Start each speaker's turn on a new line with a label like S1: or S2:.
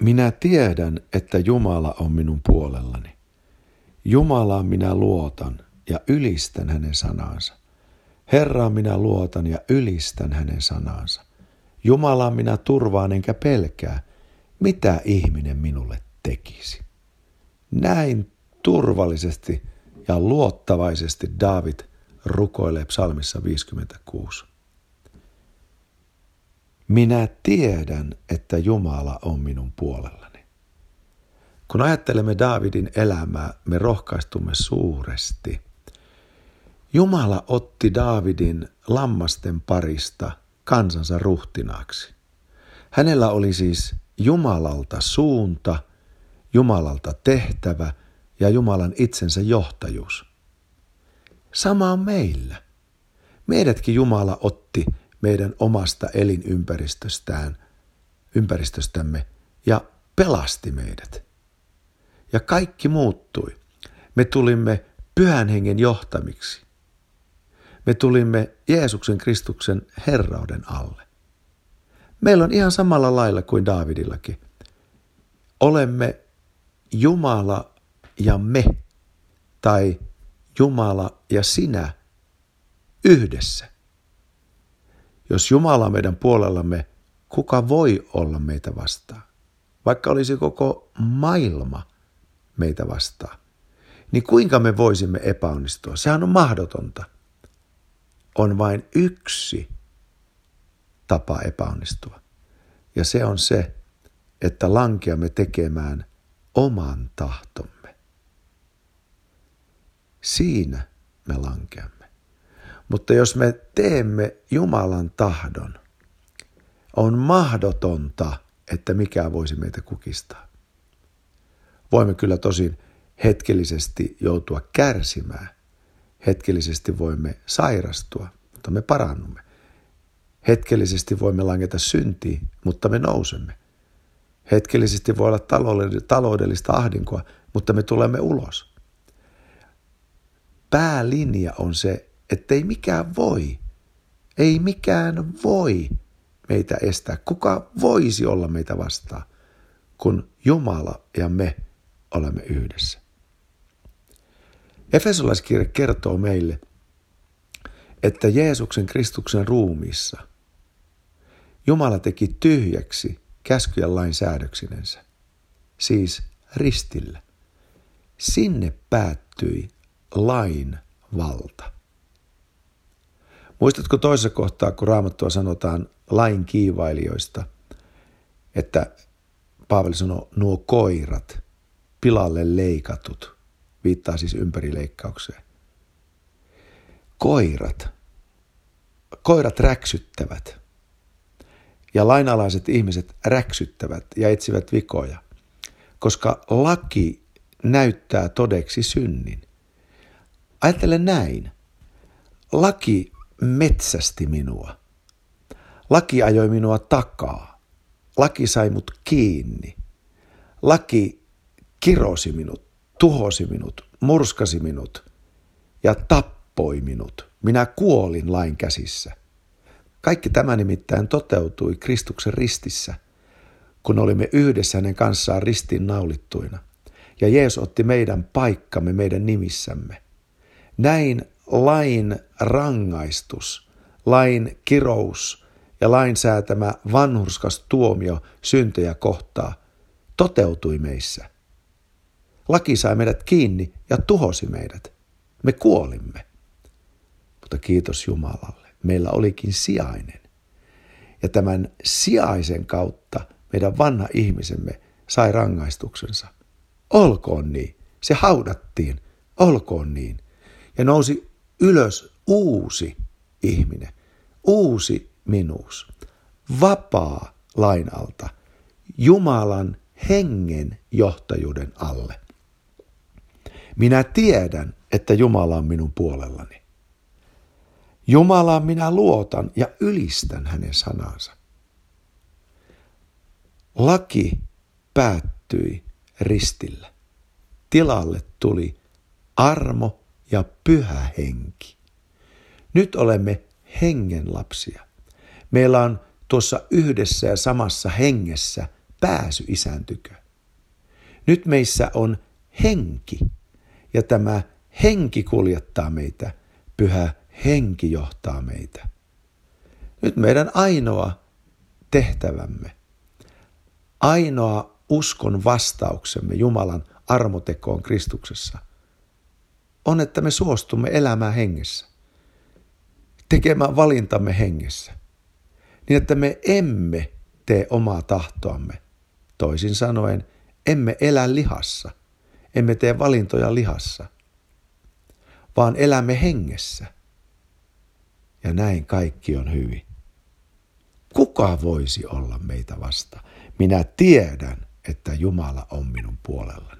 S1: Minä tiedän, että Jumala on minun puolellani. Jumalaan minä luotan ja ylistän hänen sanansa. Herraan minä luotan ja ylistän hänen sanansa. Jumalaan minä turvaan enkä pelkää, mitä ihminen minulle tekisi. Näin turvallisesti ja luottavaisesti David rukoilee psalmissa 56. Minä tiedän, että Jumala on minun puolellani. Kun ajattelemme Daavidin elämää, me rohkaistumme suuresti. Jumala otti Daavidin lammasten parista kansansa ruhtinaaksi. Hänellä oli siis Jumalalta suunta, Jumalalta tehtävä ja Jumalan itsensä johtajuus. Sama on meillä. Meidätkin Jumala otti meidän omasta elinympäristöstään, ympäristöstämme ja pelasti meidät. Ja kaikki muuttui. Me tulimme pyhän hengen johtamiksi. Me tulimme Jeesuksen Kristuksen herrauden alle. Meillä on ihan samalla lailla kuin Daavidillakin. Olemme Jumala ja me, tai Jumala ja sinä yhdessä. Jos Jumala on meidän puolellamme, kuka voi olla meitä vastaan? Vaikka olisi koko maailma meitä vastaan, niin kuinka me voisimme epäonnistua? Sehän on mahdotonta. On vain yksi tapa epäonnistua. Ja se on se, että lankeamme tekemään oman tahtomme. Siinä me lankeamme. Mutta jos me teemme Jumalan tahdon, on mahdotonta, että mikään voisi meitä kukistaa. Voimme kyllä tosin hetkellisesti joutua kärsimään. Hetkellisesti voimme sairastua, mutta me parannumme. Hetkellisesti voimme langeta syntiin, mutta me nousemme. Hetkellisesti voi olla taloudellista ahdinkoa, mutta me tulemme ulos. Päälinja on se, ettei mikään voi, ei mikään voi meitä estää. Kuka voisi olla meitä vastaan, kun Jumala ja me olemme yhdessä? Efesolaiskirja kertoo meille, että Jeesuksen Kristuksen ruumiissa Jumala teki tyhjäksi käskyjen lain säädöksinensä, siis ristillä. Sinne päättyi lain valta. Muistatko toisessa kohtaa, kun raamattua sanotaan lain kiivailijoista, että Paavali sanoi nuo koirat, pilalle leikatut, viittaa siis ympärileikkaukseen. Koirat, koirat räksyttävät ja lainalaiset ihmiset räksyttävät ja etsivät vikoja, koska laki näyttää todeksi synnin. Ajattele näin. Laki metsästi minua. Laki ajoi minua takaa. Laki sai mut kiinni. Laki kirosi minut, tuhosi minut, murskasi minut ja tappoi minut. Minä kuolin lain käsissä. Kaikki tämä nimittäin toteutui Kristuksen ristissä, kun olimme yhdessä hänen kanssaan ristiin naulittuina. Ja Jeesus otti meidän paikkamme meidän nimissämme. Näin lain rangaistus, lain kirous ja lain säätämä vanhurskas tuomio syntejä kohtaa toteutui meissä. Laki sai meidät kiinni ja tuhosi meidät. Me kuolimme. Mutta kiitos Jumalalle, meillä olikin sijainen. Ja tämän sijaisen kautta meidän vanha ihmisemme sai rangaistuksensa. Olkoon niin. Se haudattiin. Olkoon niin. Ja nousi ylös uusi ihminen, uusi minuus, vapaa lain alta, Jumalan hengen johtajuuden alle. Minä tiedän, että Jumala on minun puolellani. Jumalaan minä luotan ja ylistän hänen sanansa. Laki päättyi ristillä. Tilalle tuli armo ja pyhä henki. Nyt olemme hengen lapsia. Meillä on tuossa yhdessä ja samassa hengessä pääsy isän tykö. Nyt meissä on henki ja tämä henki kuljettaa meitä, pyhä henki johtaa meitä. Nyt meidän ainoa tehtävämme, ainoa uskon vastauksemme Jumalan armotekoon Kristuksessa on, että me suostumme elämään hengessä, tekemään valintamme hengessä, niin että me emme tee omaa tahtoamme. Toisin sanoen, emme elä lihassa, emme tee valintoja lihassa, vaan elämme hengessä. Ja näin kaikki on hyvin. Kuka voisi olla meitä vasta? Minä tiedän, että Jumala on minun puolellani.